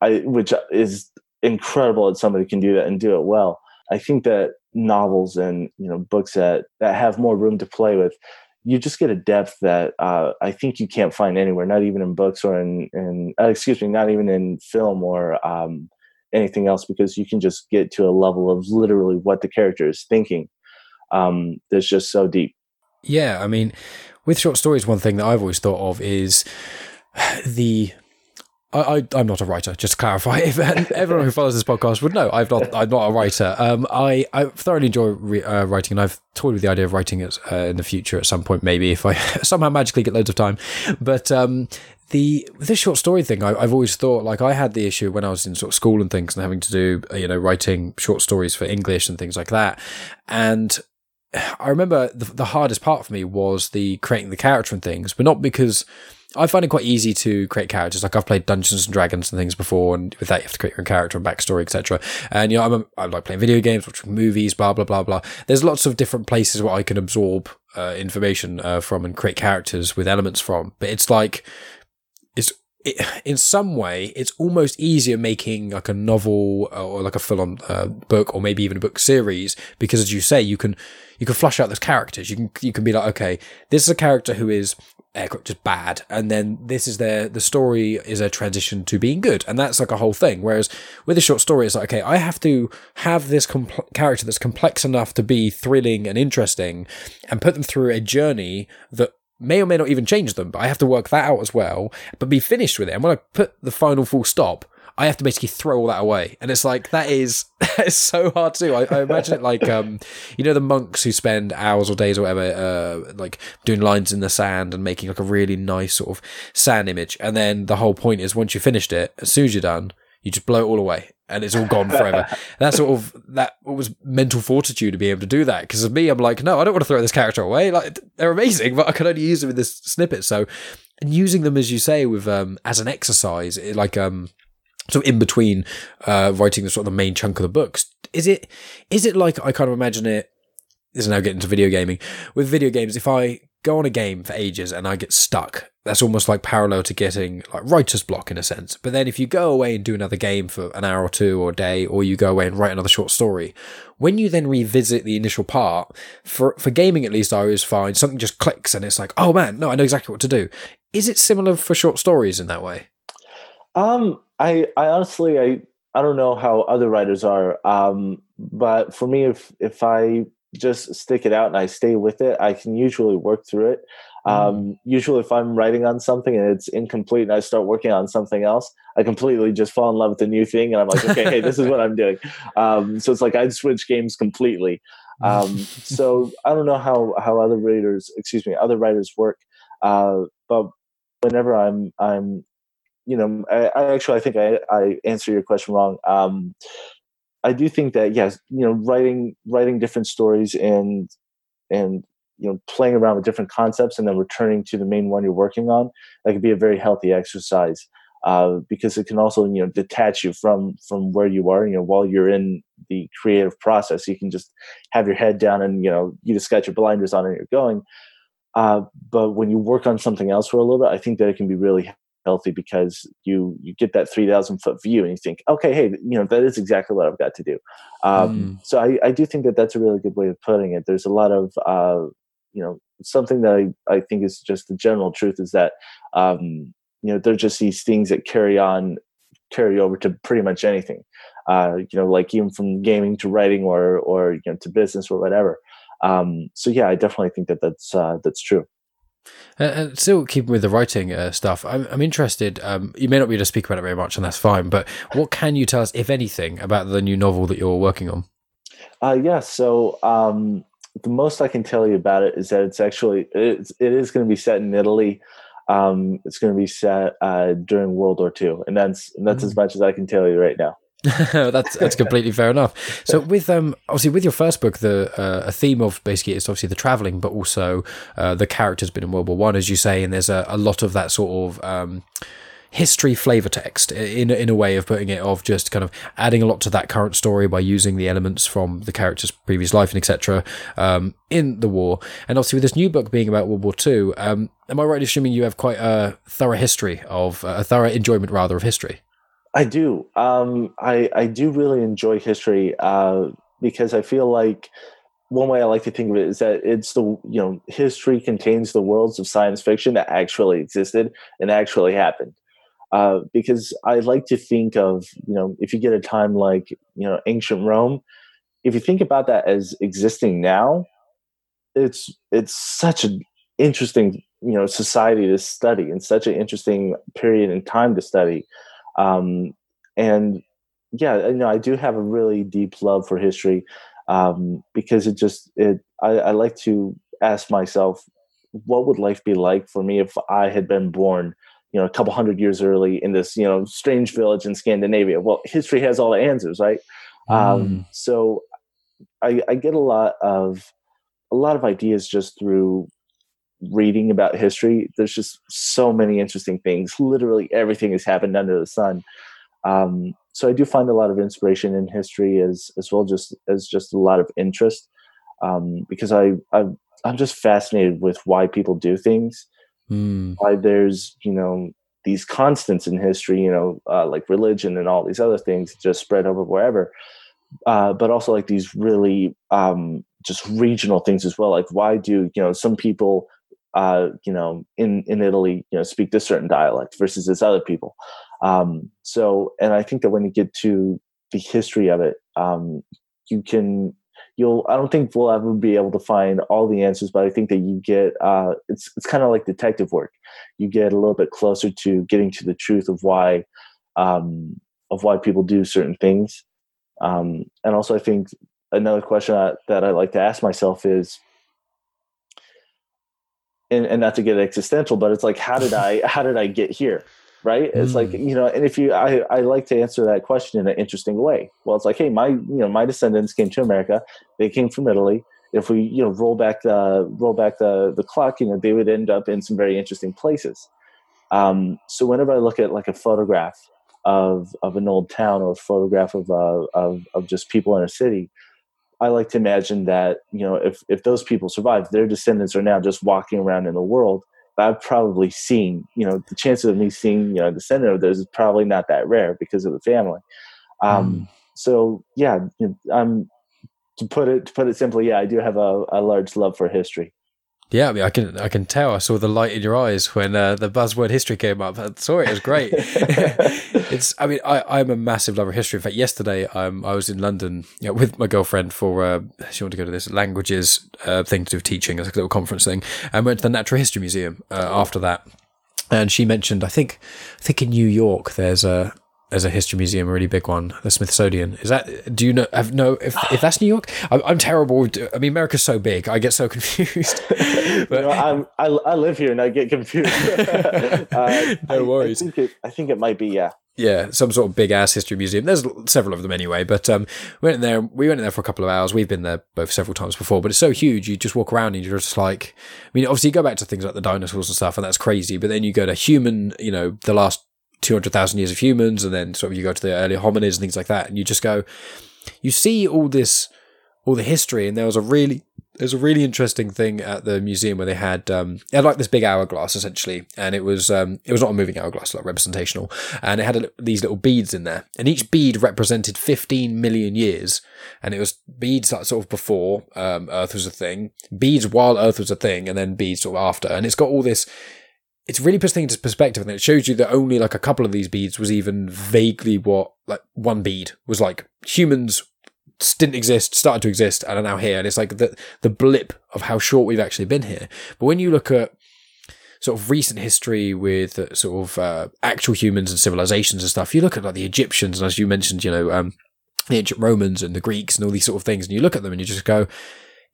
I, which is incredible that somebody can do that and do it well. I think that novels and you know books that that have more room to play with, you just get a depth that uh, I think you can't find anywhere, not even in books or in, in uh, excuse me, not even in film or um, anything else, because you can just get to a level of literally what the character is thinking. Um, that's just so deep. Yeah, I mean, with short stories, one thing that I've always thought of is the I, am not a writer. Just to clarify, if everyone who follows this podcast would know, I'm not. I'm not a writer. Um, I, I thoroughly enjoy re, uh, writing, and I've toyed with the idea of writing it uh, in the future at some point, maybe if I somehow magically get loads of time. But um, the this short story thing, I, have always thought like I had the issue when I was in sort of school and things, and having to do you know writing short stories for English and things like that, and I remember the, the hardest part for me was the creating the character and things, but not because I find it quite easy to create characters. Like I've played Dungeons and Dragons and things before, and with that you have to create your own character and backstory, etc. And you know, I'm a, I like playing video games, watching movies, blah blah blah blah. There's lots of different places where I can absorb uh, information uh, from and create characters with elements from. But it's like it's it, in some way, it's almost easier making like a novel or like a full-on uh, book, or maybe even a book series, because as you say, you can you can flush out those characters. You can you can be like, okay, this is a character who is just bad, and then this is their the story is a transition to being good, and that's like a whole thing. Whereas with a short story, it's like, okay, I have to have this character that's complex enough to be thrilling and interesting, and put them through a journey that may or may not even change them, but I have to work that out as well, but be finished with it. And when I put the final full stop, I have to basically throw all that away. And it's like, that is, that is so hard to do. I, I imagine it like, um, you know, the monks who spend hours or days or whatever, uh, like doing lines in the sand and making like a really nice sort of sand image. And then the whole point is once you've finished it, as soon as you're done, you just blow it all away and it's all gone forever. that sort of that was mental fortitude to be able to do that. Because of me, I'm like, no, I don't want to throw this character away. Like they're amazing, but I can only use them in this snippet. So, and using them as you say with um as an exercise, like um so in between uh, writing the sort of the main chunk of the books. Is it is it like i kind of imagine it this is now getting to video gaming with video games if i go on a game for ages and i get stuck that's almost like parallel to getting like writer's block in a sense. But then if you go away and do another game for an hour or two or a day or you go away and write another short story when you then revisit the initial part for for gaming at least i always find something just clicks and it's like oh man no i know exactly what to do. Is it similar for short stories in that way? Um I I honestly I I don't know how other writers are, um, but for me, if if I just stick it out and I stay with it, I can usually work through it. Um, mm. Usually, if I'm writing on something and it's incomplete and I start working on something else, I completely just fall in love with the new thing and I'm like, okay, hey, this is what I'm doing. Um, so it's like I'd switch games completely. Um, so I don't know how how other writers, excuse me, other writers work, uh, but whenever I'm I'm you know, I, I, actually I think I, I answer your question wrong. Um, I do think that yes, you know, writing writing different stories and and you know playing around with different concepts and then returning to the main one you're working on that could be a very healthy exercise uh, because it can also you know detach you from from where you are you know while you're in the creative process you can just have your head down and you know you just got your blinders on and you're going uh, but when you work on something else for a little bit i think that it can be really healthy because you you get that three thousand foot view and you think, okay, hey, you know that is exactly what I've got to do. Um, mm. So I, I do think that that's a really good way of putting it. There's a lot of uh, you know something that I, I think is just the general truth is that um, you know they're just these things that carry on carry over to pretty much anything uh, you know like even from gaming to writing or or you know to business or whatever um, so yeah i definitely think that that's uh, that's true and still keeping with the writing uh, stuff, I'm, I'm interested. Um, you may not be able to speak about it very much, and that's fine. But what can you tell us, if anything, about the new novel that you're working on? Uh, yeah, so um, the most I can tell you about it is that it's actually it's, it is going to be set in Italy. Um, it's going to be set uh, during World War II, and that's and that's mm. as much as I can tell you right now. that's that's completely fair enough. So with um obviously with your first book, the uh, a theme of basically it's obviously the traveling, but also uh, the character's been in World War One, as you say, and there's a, a lot of that sort of um, history flavor text in in a way of putting it of just kind of adding a lot to that current story by using the elements from the character's previous life and etc. Um, in the war, and obviously with this new book being about World War Two, um, am I right in assuming you have quite a thorough history of uh, a thorough enjoyment rather of history? I do. Um, I I do really enjoy history uh, because I feel like one way I like to think of it is that it's the you know history contains the worlds of science fiction that actually existed and actually happened. Uh, because I like to think of, you know, if you get a time like, you know, ancient Rome, if you think about that as existing now, it's it's such an interesting, you know, society to study and such an interesting period in time to study. Um, and yeah, you know, I do have a really deep love for history um, because it just it I, I like to ask myself, what would life be like for me if I had been born you know a couple hundred years early in this you know strange village in Scandinavia. Well, history has all the answers, right? Um, mm. Um, so I, I get a lot of a lot of ideas just through reading about history. There's just so many interesting things. Literally everything has happened under the sun. Um, so I do find a lot of inspiration in history as as well just as just a lot of interest um, because I, I I'm just fascinated with why people do things mm. why there's you know these constants in history you know uh, like religion and all these other things just spread over wherever uh, but also like these really um, just regional things as well like why do you know some people uh, you know in in italy you know speak this certain dialect versus this other people. Um, so and i think that when you get to the history of it um, you can you'll i don't think we'll ever be able to find all the answers but i think that you get uh, it's it's kind of like detective work. You get a little bit closer to getting to the truth of why um, of why people do certain things. Um, and also i think another question that i like to ask myself is and, and not to get existential but it's like how did i how did i get here? Right? It's mm. like you know and if you I, I like to answer that question in an interesting way. Well it's like hey my you know my descendants came to america. They came from italy. If we you know roll back the roll back the the clock you know they would end up in some very interesting places. Um, so whenever i look at like a photograph of of an old town or a photograph of uh, of of just people in a city I like to imagine that you know if if those people survive, their descendants are now just walking around in the world, I've probably seen, you know, the chances of me seeing, you know, the descendant of those is probably not that rare because of the family. Um, mm. So yeah, um, to put it to put it simply, yeah, I do have a, a large love for history. Yeah, I mean, I can I can tell. I saw the light in your eyes when uh, the buzzword history came up. I saw it. It was great. it's. I mean, I I'm a massive lover of history. In fact, yesterday um, I was in London you know, with my girlfriend for uh, she wanted to go to this languages uh, thing to do with teaching, as like a little conference thing, and went to the Natural History Museum uh, after that. And she mentioned, I think, I think in New York there's a as a history museum, a really big one, the Smithsonian. Is that? Do you know? Have no? If, if that's New York, I'm, I'm terrible. I mean, America's so big, I get so confused. but you know, I'm, I, I live here and I get confused. uh, no worries. I, I, think it, I think it might be yeah. Yeah, some sort of big ass history museum. There's several of them anyway, but um, we went in there. We went in there for a couple of hours. We've been there both several times before, but it's so huge. You just walk around and you're just like, I mean, obviously you go back to things like the dinosaurs and stuff, and that's crazy. But then you go to human, you know, the last 200,000 years of humans, and then sort of you go to the early hominids and things like that, and you just go, you see all this, all the history, and there was a really, there's a really interesting thing at the museum where they had um, they had like this big hourglass essentially, and it was um, it was not a moving hourglass, like representational, and it had a, these little beads in there, and each bead represented 15 million years, and it was beads that sort of before um, Earth was a thing, beads while Earth was a thing, and then beads sort of after, and it's got all this. It's really puts things into perspective, and it shows you that only like a couple of these beads was even vaguely what like one bead was like. Humans didn't exist, started to exist, and are now here. And it's like the the blip of how short we've actually been here. But when you look at sort of recent history with uh, sort of uh, actual humans and civilizations and stuff, you look at like the Egyptians, and as you mentioned, you know, um, the ancient Romans and the Greeks and all these sort of things, and you look at them and you just go,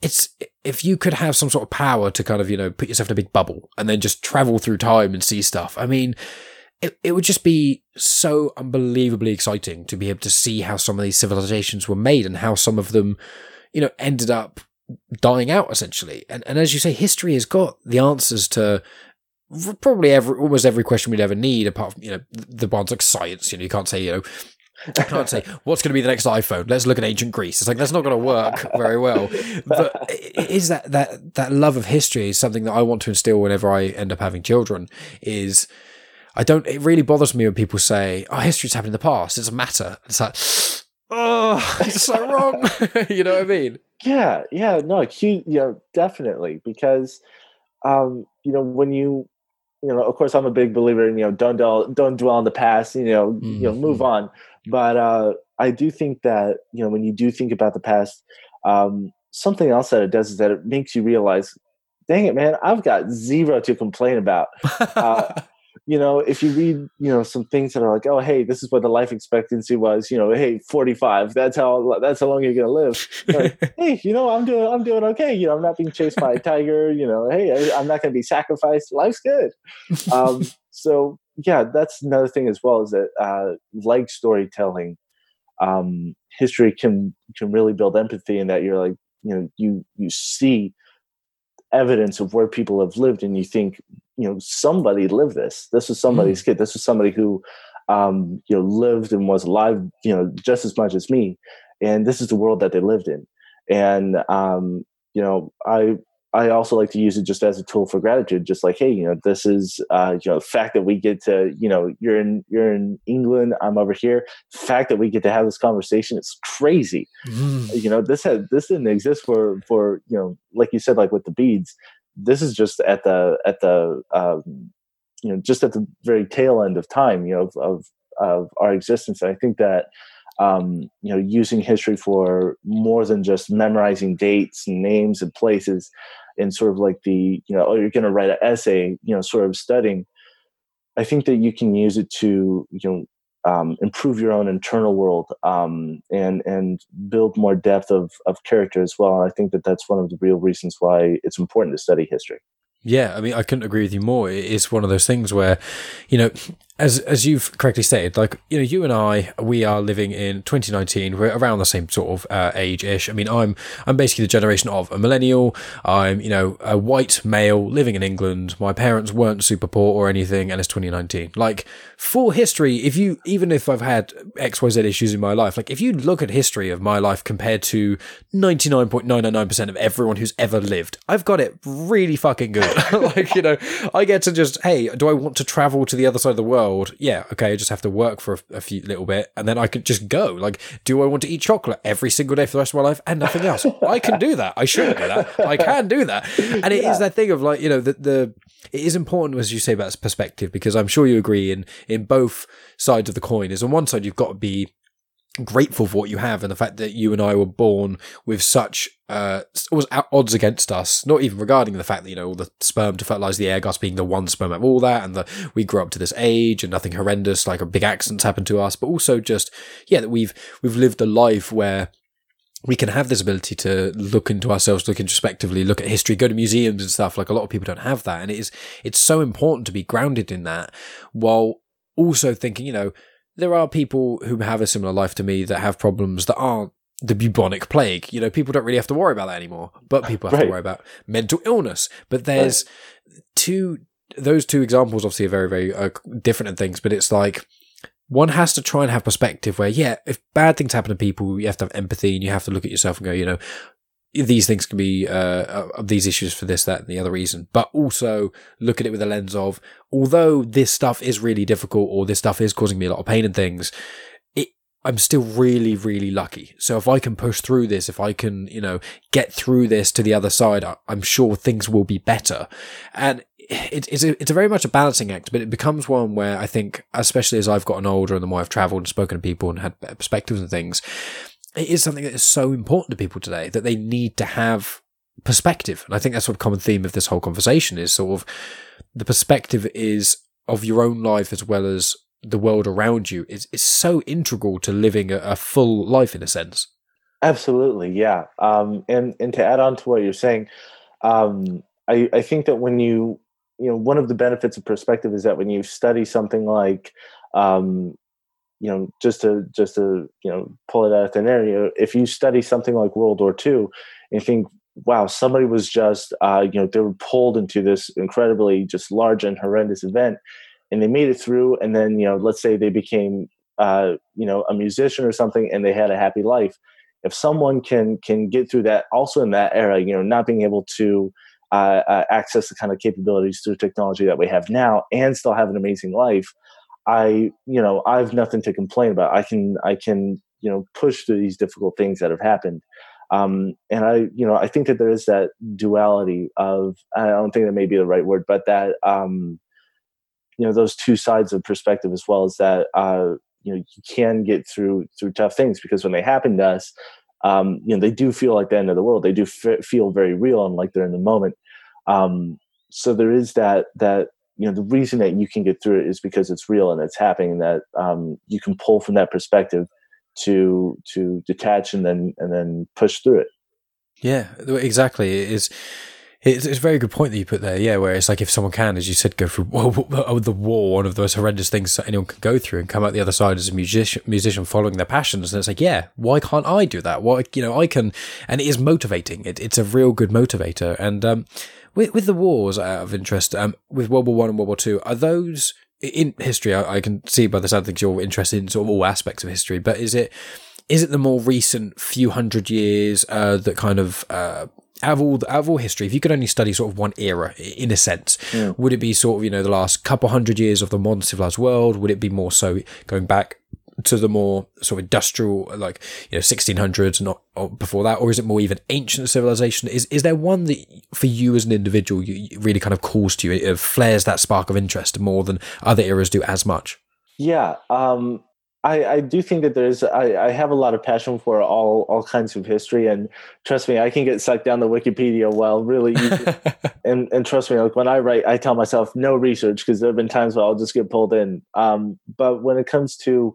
it's if you could have some sort of power to kind of you know put yourself in a big bubble and then just travel through time and see stuff. I mean, it, it would just be so unbelievably exciting to be able to see how some of these civilizations were made and how some of them, you know, ended up dying out essentially. And and as you say, history has got the answers to probably every almost every question we'd ever need, apart from you know the ones like science. You know, you can't say you know. I can't say what's going to be the next iPhone. Let's look at ancient Greece. It's like that's not going to work very well. But is that that that love of history is something that I want to instill whenever I end up having children. Is I don't. It really bothers me when people say, "Oh, history's happened in the past. It's a matter." It's like, oh, it's so wrong. you know what I mean? Yeah, yeah, no, you, you know, definitely because, um, you know, when you, you know, of course, I'm a big believer in you know, don't dwell, don't dwell on the past. You know, mm-hmm. you know, move mm-hmm. on. But uh, I do think that you know, when you do think about the past, um, something else that it does is that it makes you realize, dang it, man, I've got zero to complain about. Uh, you know, if you read, you know, some things that are like, oh, hey, this is what the life expectancy was, you know, hey, 45, that's how, that's how long you're going to live. Like, hey, you know, I'm doing, I'm doing okay. You know, I'm not being chased by a tiger, you know, hey, I, am not going to be sacrificed. Life's good. Um, so yeah, that's another thing as well is that, uh, like storytelling, um, history can, can really build empathy in that you're like, you know, you, you see evidence of where people have lived and you think you know somebody lived this. This was somebody's mm. kid. This was somebody who um, you know lived and was alive you know just as much as me. And this is the world that they lived in. And um, you know i I also like to use it just as a tool for gratitude. Just like, hey, you know, this is uh, you know, the fact that we get to, you know, you're in you're in England, I'm over here. The fact that we get to have this conversation is crazy. Mm. You know, this had this didn't exist for for you know, like you said, like with the beads. This is just at the at the um, you know just at the very tail end of time, you know, of of, of our existence. And I think that um, you know, using history for more than just memorizing dates and names and places, and sort of like the, you know, oh, you're going to write an essay, you know, sort of studying. I think that you can use it to, you know, um, improve your own internal world um, and and build more depth of of character as well. And I think that that's one of the real reasons why it's important to study history. Yeah, I mean, I couldn't agree with you more. It is one of those things where, you know, as as you've correctly said, like you know, you and I, we are living in 2019. We're around the same sort of uh, age ish. I mean, I'm I'm basically the generation of a millennial. I'm you know a white male living in England. My parents weren't super poor or anything, and it's 2019. Like for history, if you even if I've had X Y Z issues in my life, like if you look at history of my life compared to 99.999 percent of everyone who's ever lived, I've got it really fucking good. like you know, I get to just hey, do I want to travel to the other side of the world? World, yeah, okay, I just have to work for a, a, few little bit and then I could just go. Like, do I want to eat chocolate every single day for the rest of my life and nothing else? I can do that. I should do that. I can do that. And it yeah. is that thing of like, you know, the, the, it is important, as you say, about perspective, because I'm sure you agree in, in both sides of the coin is on one side, you've got to be grateful for what you have and the fact that you and I were born with such uh was odds against us not even regarding the fact that you know all the sperm to fertilize the air gas being the one sperm of all that and that we grew up to this age and nothing horrendous like a big accidents happened to us but also just yeah that we've we've lived a life where we can have this ability to look into ourselves, look introspectively, look at history, go to museums and stuff. Like a lot of people don't have that. And it is, it's so important to be grounded in that while also thinking, you know, there are people who have a similar life to me that have problems that aren't the bubonic plague. You know, people don't really have to worry about that anymore, but people have right. to worry about mental illness. But there's right. two, those two examples obviously are very, very uh, different in things, but it's like, one has to try and have perspective where, yeah, if bad things happen to people, you have to have empathy and you have to look at yourself and go, you know, these things can be uh, these issues for this, that, and the other reason, but also look at it with a lens of although this stuff is really difficult or this stuff is causing me a lot of pain and things, it I'm still really, really lucky. So if I can push through this, if I can, you know, get through this to the other side, I'm sure things will be better. And it, it's a, it's a very much a balancing act, but it becomes one where I think, especially as I've gotten older and the more I've travelled and spoken to people and had perspectives and things, it is something that is so important to people today that they need to have perspective. And I think that's what common theme of this whole conversation is sort of the perspective is of your own life as well as the world around you is, is so integral to living a, a full life in a sense. Absolutely, yeah. Um, and and to add on to what you're saying, um, I, I think that when you you know one of the benefits of perspective is that when you study something like um, you know just to just to you know pull it out of thin air you know, if you study something like world war ii and think wow somebody was just uh, you know they were pulled into this incredibly just large and horrendous event and they made it through and then you know let's say they became uh, you know a musician or something and they had a happy life. If someone can can get through that also in that era you know not being able to uh, uh, access the kind of capabilities through technology that we have now and still have an amazing life i you know i have nothing to complain about. I can i can you know push through these difficult things that have happened. Um, and i you know i think that there is that duality of i don't think that may be the right word but that um, you know those two sides of perspective as well as that uh, you know you can get through through tough things because when they happen to us um, you know they do feel like the end of the world. They do f- feel very real and like they're in the moment. Um, so there is that that you know the reason that you can get through it is because it's real and it's happening and that um, you can pull from that perspective to to detach and then and then push through it yeah exactly it is it's, it's a very good point that you put there. Yeah, where it's like if someone can, as you said, go through the war, one of the most horrendous things that anyone can go through, and come out the other side as a musician, musician following their passions, and it's like, yeah, why can't I do that? Why, you know, I can, and it is motivating. It, it's a real good motivator. And um, with with the wars, out of interest, um, with World War One and World War Two, are those in history? I, I can see by the sound things you're interested in sort of all aspects of history, but is it? Is it the more recent few hundred years uh, that kind of uh, out of all the, out of all history, if you could only study sort of one era in a sense, yeah. would it be sort of you know the last couple hundred years of the modern civilized world? Would it be more so going back to the more sort of industrial, like you know, 1600s, not before that, or is it more even ancient civilization? Is is there one that for you as an individual you, really kind of calls to you, it flares that spark of interest more than other eras do as much? Yeah, um, I, I do think that there's I, I have a lot of passion for all all kinds of history and trust me I can get sucked down the Wikipedia well really easy and and trust me like when I write I tell myself no research because there have been times where I'll just get pulled in um, but when it comes to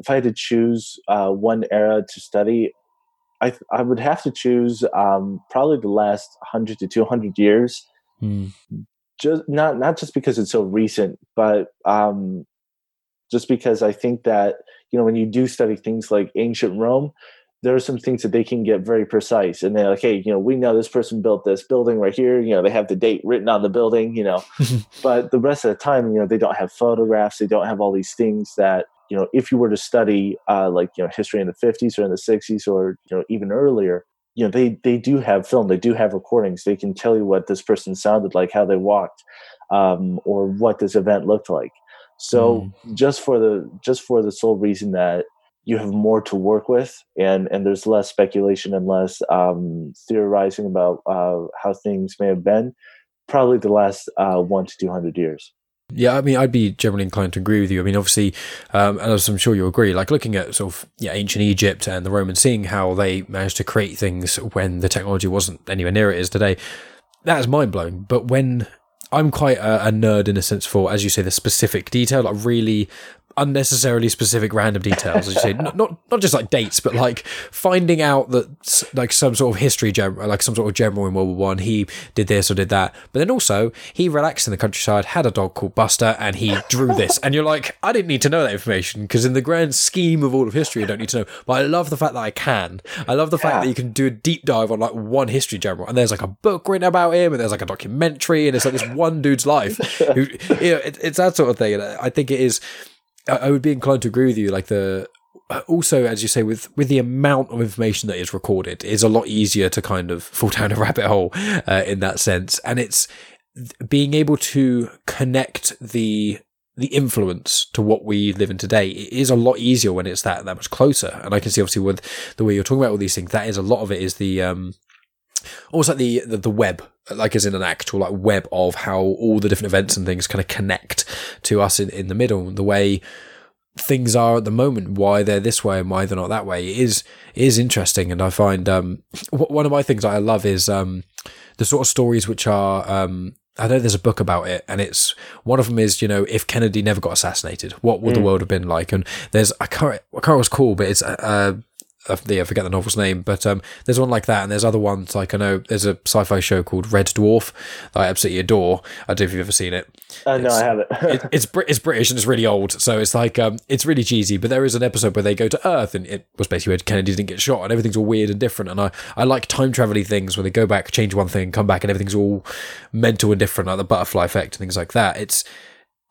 if I had to choose uh, one era to study I I would have to choose um, probably the last hundred to two hundred years mm. just not not just because it's so recent but um, just because I think that you know when you do study things like ancient Rome, there are some things that they can get very precise, and they're like, hey, you know, we know this person built this building right here. You know, they have the date written on the building. You know, but the rest of the time, you know, they don't have photographs. They don't have all these things that you know if you were to study uh, like you know history in the 50s or in the 60s or you know even earlier you know they they do have film they do have recordings. They can tell you what this person sounded like how they walked um, or what this event looked like. So mm. just for the just for the sole reason that you have more to work with and and there's less speculation and less um, theorizing about uh, how things may have been probably the last uh, one to 200 years yeah, I mean, I'd be generally inclined to agree with you. I mean, obviously, um, and as I'm sure you'll agree, like looking at sort of yeah, ancient Egypt and the Romans, seeing how they managed to create things when the technology wasn't anywhere near it is today, that is mind blowing. But when I'm quite a, a, nerd in a sense for, as you say, the specific detail, like really unnecessarily specific random details, as you say, not, not not just like dates, but like finding out that like some sort of history general, like some sort of general in World War One, he did this or did that, but then also he relaxed in the countryside, had a dog called Buster, and he drew this, and you're like, I didn't need to know that information because in the grand scheme of all of history, I don't need to know. But I love the fact that I can. I love the yeah. fact that you can do a deep dive on like one history general, and there's like a book written about him, and there's like a documentary, and it's like this one dude's life. Who, you know, it, it's that sort of thing, and I think it is I, would be inclined to agree with you. Like the also, as you say, with with the amount of information that is recorded, it's a lot easier to kind of fall down a rabbit hole uh, in that sense. And it's being able to connect the the influence to what we live in today it is a lot easier when it's that that much closer. And I can see obviously with the way you're talking about all these things, that is a lot of it is the um almost like the, the, the web, like as in an actual like web of how all the different events and things kind of connect to us in, in the middle. The way things are at the moment, why they're this way and why they're not that way is is interesting. And I find um, one of my things I love is um, the sort of stories which are. Um, I know there's a book about it, and it's one of them is you know if Kennedy never got assassinated, what would mm. the world have been like? And there's I can't I can't remember what it's called, but it's uh, I forget the novel's name, but um, there's one like that, and there's other ones like I know there's a sci-fi show called Red Dwarf that I absolutely adore. I don't know if you've ever seen it. Uh, no, I haven't. it, it's it's British and it's really old, so it's like um, it's really cheesy. But there is an episode where they go to Earth, and it was basically where Kennedy didn't get shot, and everything's all weird and different. And I I like time travel things where they go back, change one thing, come back, and everything's all mental and different, like the butterfly effect and things like that. It's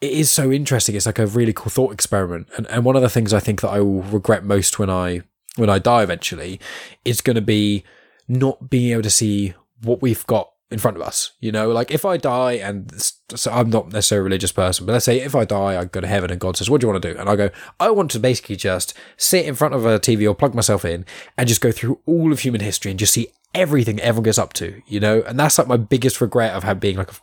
it is so interesting. It's like a really cool thought experiment. And, and one of the things I think that I will regret most when I when I die eventually, is going to be not being able to see what we've got in front of us. You know, like if I die and so I'm not necessarily a religious person, but let's say if I die, I go to heaven and God says, What do you want to do? And I go, I want to basically just sit in front of a TV or plug myself in and just go through all of human history and just see everything everyone gets up to, you know? And that's like my biggest regret of having being like a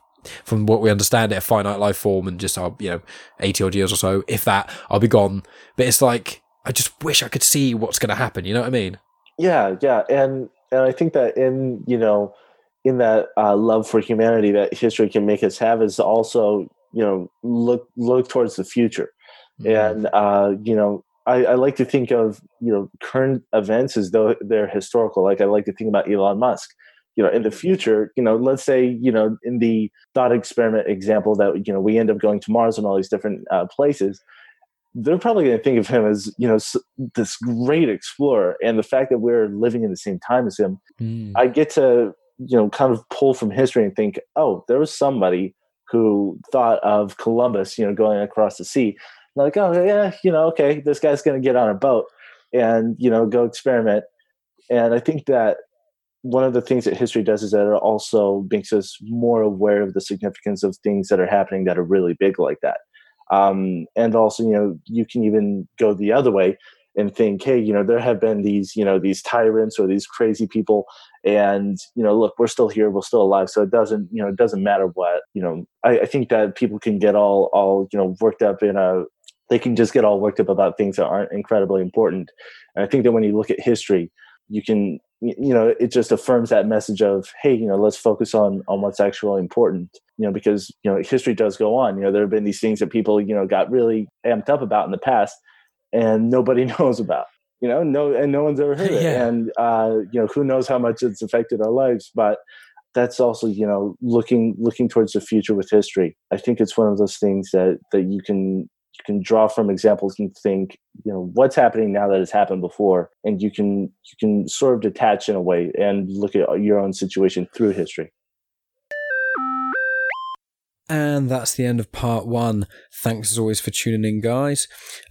from what we understand it, a finite life form and just, uh, you know, 80 odd years or so. If that, I'll be gone. But it's like, I just wish I could see what's going to happen. You know what I mean? Yeah, yeah, and and I think that in you know in that uh, love for humanity that history can make us have is also you know look look towards the future, mm-hmm. and uh, you know I, I, like to think of you know current events as though they're historical. Like I like to think about Elon Musk. You know, in the future, you know, let's say you know in the thought experiment example that you know we end up going to Mars and all these different uh, places they're probably going to think of him as you know this great explorer and the fact that we're living in the same time as him mm. i get to you know kind of pull from history and think oh there was somebody who thought of columbus you know going across the sea. Like oh yeah you know okay this guy's going to get on a boat and you know go experiment. And i think that one of the things that history does is that it also makes us more aware of the significance of things that are happening that are really big like that um, and also, you know, you can even go the other way and think, hey, you know, there have been these, you know, these tyrants or these crazy people, and you know, look, we're still here, we're still alive, so it doesn't, you know, it doesn't matter what, you know. I, I think that people can get all, all, you know, worked up in a, they can just get all worked up about things that aren't incredibly important. And I think that when you look at history, you can you know it just affirms that message of hey you know let's focus on on what's actually important you know because you know history does go on. You know there have been these things that people you know got really amped up about in the past and nobody knows about you know no and no one's ever heard it. And uh you know who knows how much it's affected our lives but that's also you know looking looking towards the future with history. I think it's one of those things that that you can you can draw from examples and think you know what's happening now that has happened before and you can you can sort of detach in a way and look at your own situation through history and that's the end of part one. Thanks as always for tuning in, guys.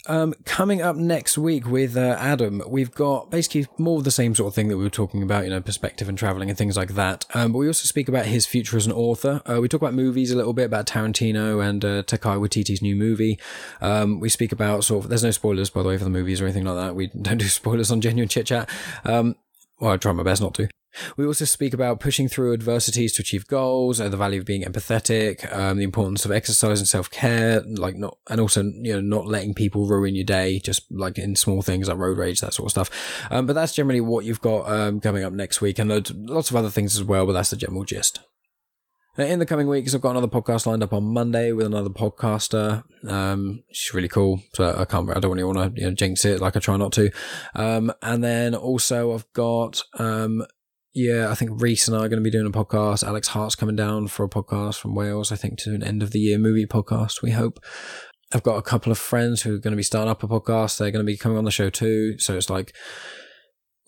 Um, coming up next week with uh, Adam, we've got basically more of the same sort of thing that we were talking about, you know, perspective and traveling and things like that. Um, but we also speak about his future as an author. Uh, we talk about movies a little bit, about Tarantino and uh, Taika Waititi's new movie. Um, we speak about sort of, there's no spoilers, by the way, for the movies or anything like that. We don't do spoilers on Genuine Chit Chat. Um, well, I try my best not to. We also speak about pushing through adversities to achieve goals, uh, the value of being empathetic, um, the importance of exercise and self care, like not, and also you know not letting people ruin your day, just like in small things like road rage, that sort of stuff. Um, but that's generally what you've got um, coming up next week, and loads, lots of other things as well. But that's the general gist. In the coming weeks, I've got another podcast lined up on Monday with another podcaster. Um, she's really cool, so I can't. I don't really want to you know, jinx it, like I try not to. Um, and then also I've got um, yeah, I think Reese and I are going to be doing a podcast. Alex Hart's coming down for a podcast from Wales, I think, to an end of the year movie podcast, we hope. I've got a couple of friends who are going to be starting up a podcast. They're going to be coming on the show too. So it's like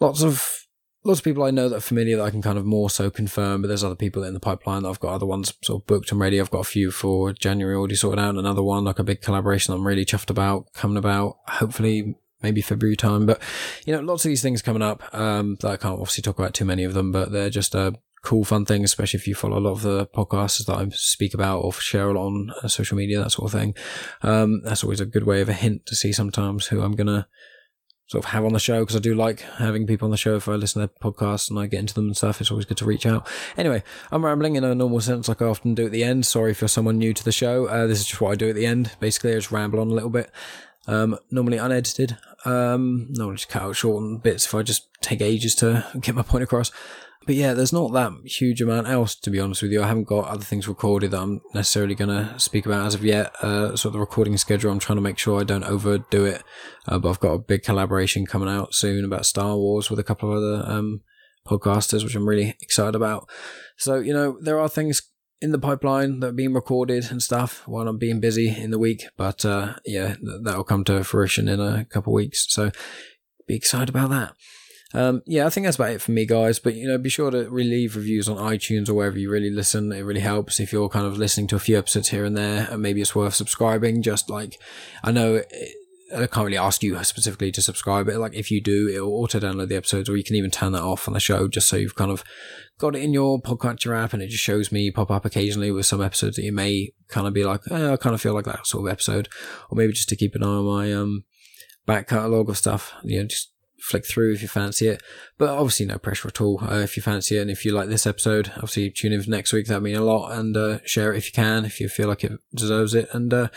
lots of lots of people I know that are familiar that I can kind of more so confirm, but there's other people in the pipeline that I've got other ones sort of booked and ready. I've got a few for January already sorted out. Another one, like a big collaboration I'm really chuffed about coming about. Hopefully maybe February time. But you know, lots of these things coming up. Um, that I can't obviously talk about too many of them, but they're just uh, cool, fun things, especially if you follow a lot of the podcasts that I speak about or share a on uh, social media, that sort of thing. Um, that's always a good way of a hint to see sometimes who I'm gonna sort of have on the show because I do like having people on the show if I listen to their podcasts and I get into them and stuff. It's always good to reach out. Anyway, I'm rambling in a normal sense like I often do at the end. Sorry for someone new to the show. Uh, this is just what I do at the end. Basically, I just ramble on a little bit. Um, normally unedited. Um, no, just cut out short bits if I just take ages to get my point across. But yeah, there's not that huge amount else to be honest with you. I haven't got other things recorded that I'm necessarily going to speak about as of yet. Uh, sort of the recording schedule, I'm trying to make sure I don't overdo it. Uh, but I've got a big collaboration coming out soon about Star Wars with a couple of other um, podcasters, which I'm really excited about. So you know, there are things in the pipeline that are being recorded and stuff while I'm being busy in the week. But uh, yeah, that'll come to fruition in a couple weeks. So be excited about that. Um, yeah, I think that's about it for me, guys. But you know, be sure to leave reviews on iTunes or wherever you really listen. It really helps if you're kind of listening to a few episodes here and there, and maybe it's worth subscribing. Just like I know. It, I can't really ask you specifically to subscribe, but like if you do, it'll auto download the episodes, or you can even turn that off on the show just so you've kind of got it in your podcatcher app and it just shows me pop up occasionally with some episodes that you may kind of be like, eh, I kind of feel like that sort of episode, or maybe just to keep an eye on my um back catalogue of stuff. You know, just flick through if you fancy it. But obviously, no pressure at all. Uh, if you fancy it and if you like this episode, obviously tune in for next week. That'd mean a lot. And uh, share it if you can, if you feel like it deserves it. And uh,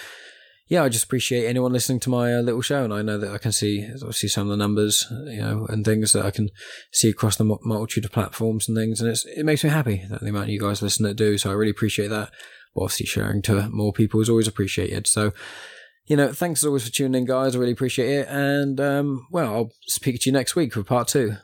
yeah, I just appreciate anyone listening to my uh, little show. And I know that I can see obviously some of the numbers, you know, and things that I can see across the multitude of platforms and things. And it's, it makes me happy that the amount of you guys listen that do. So I really appreciate that. But obviously, sharing to more people is always appreciated. So you know, thanks as always for tuning in, guys. I really appreciate it. And, um, well, I'll speak to you next week for part two.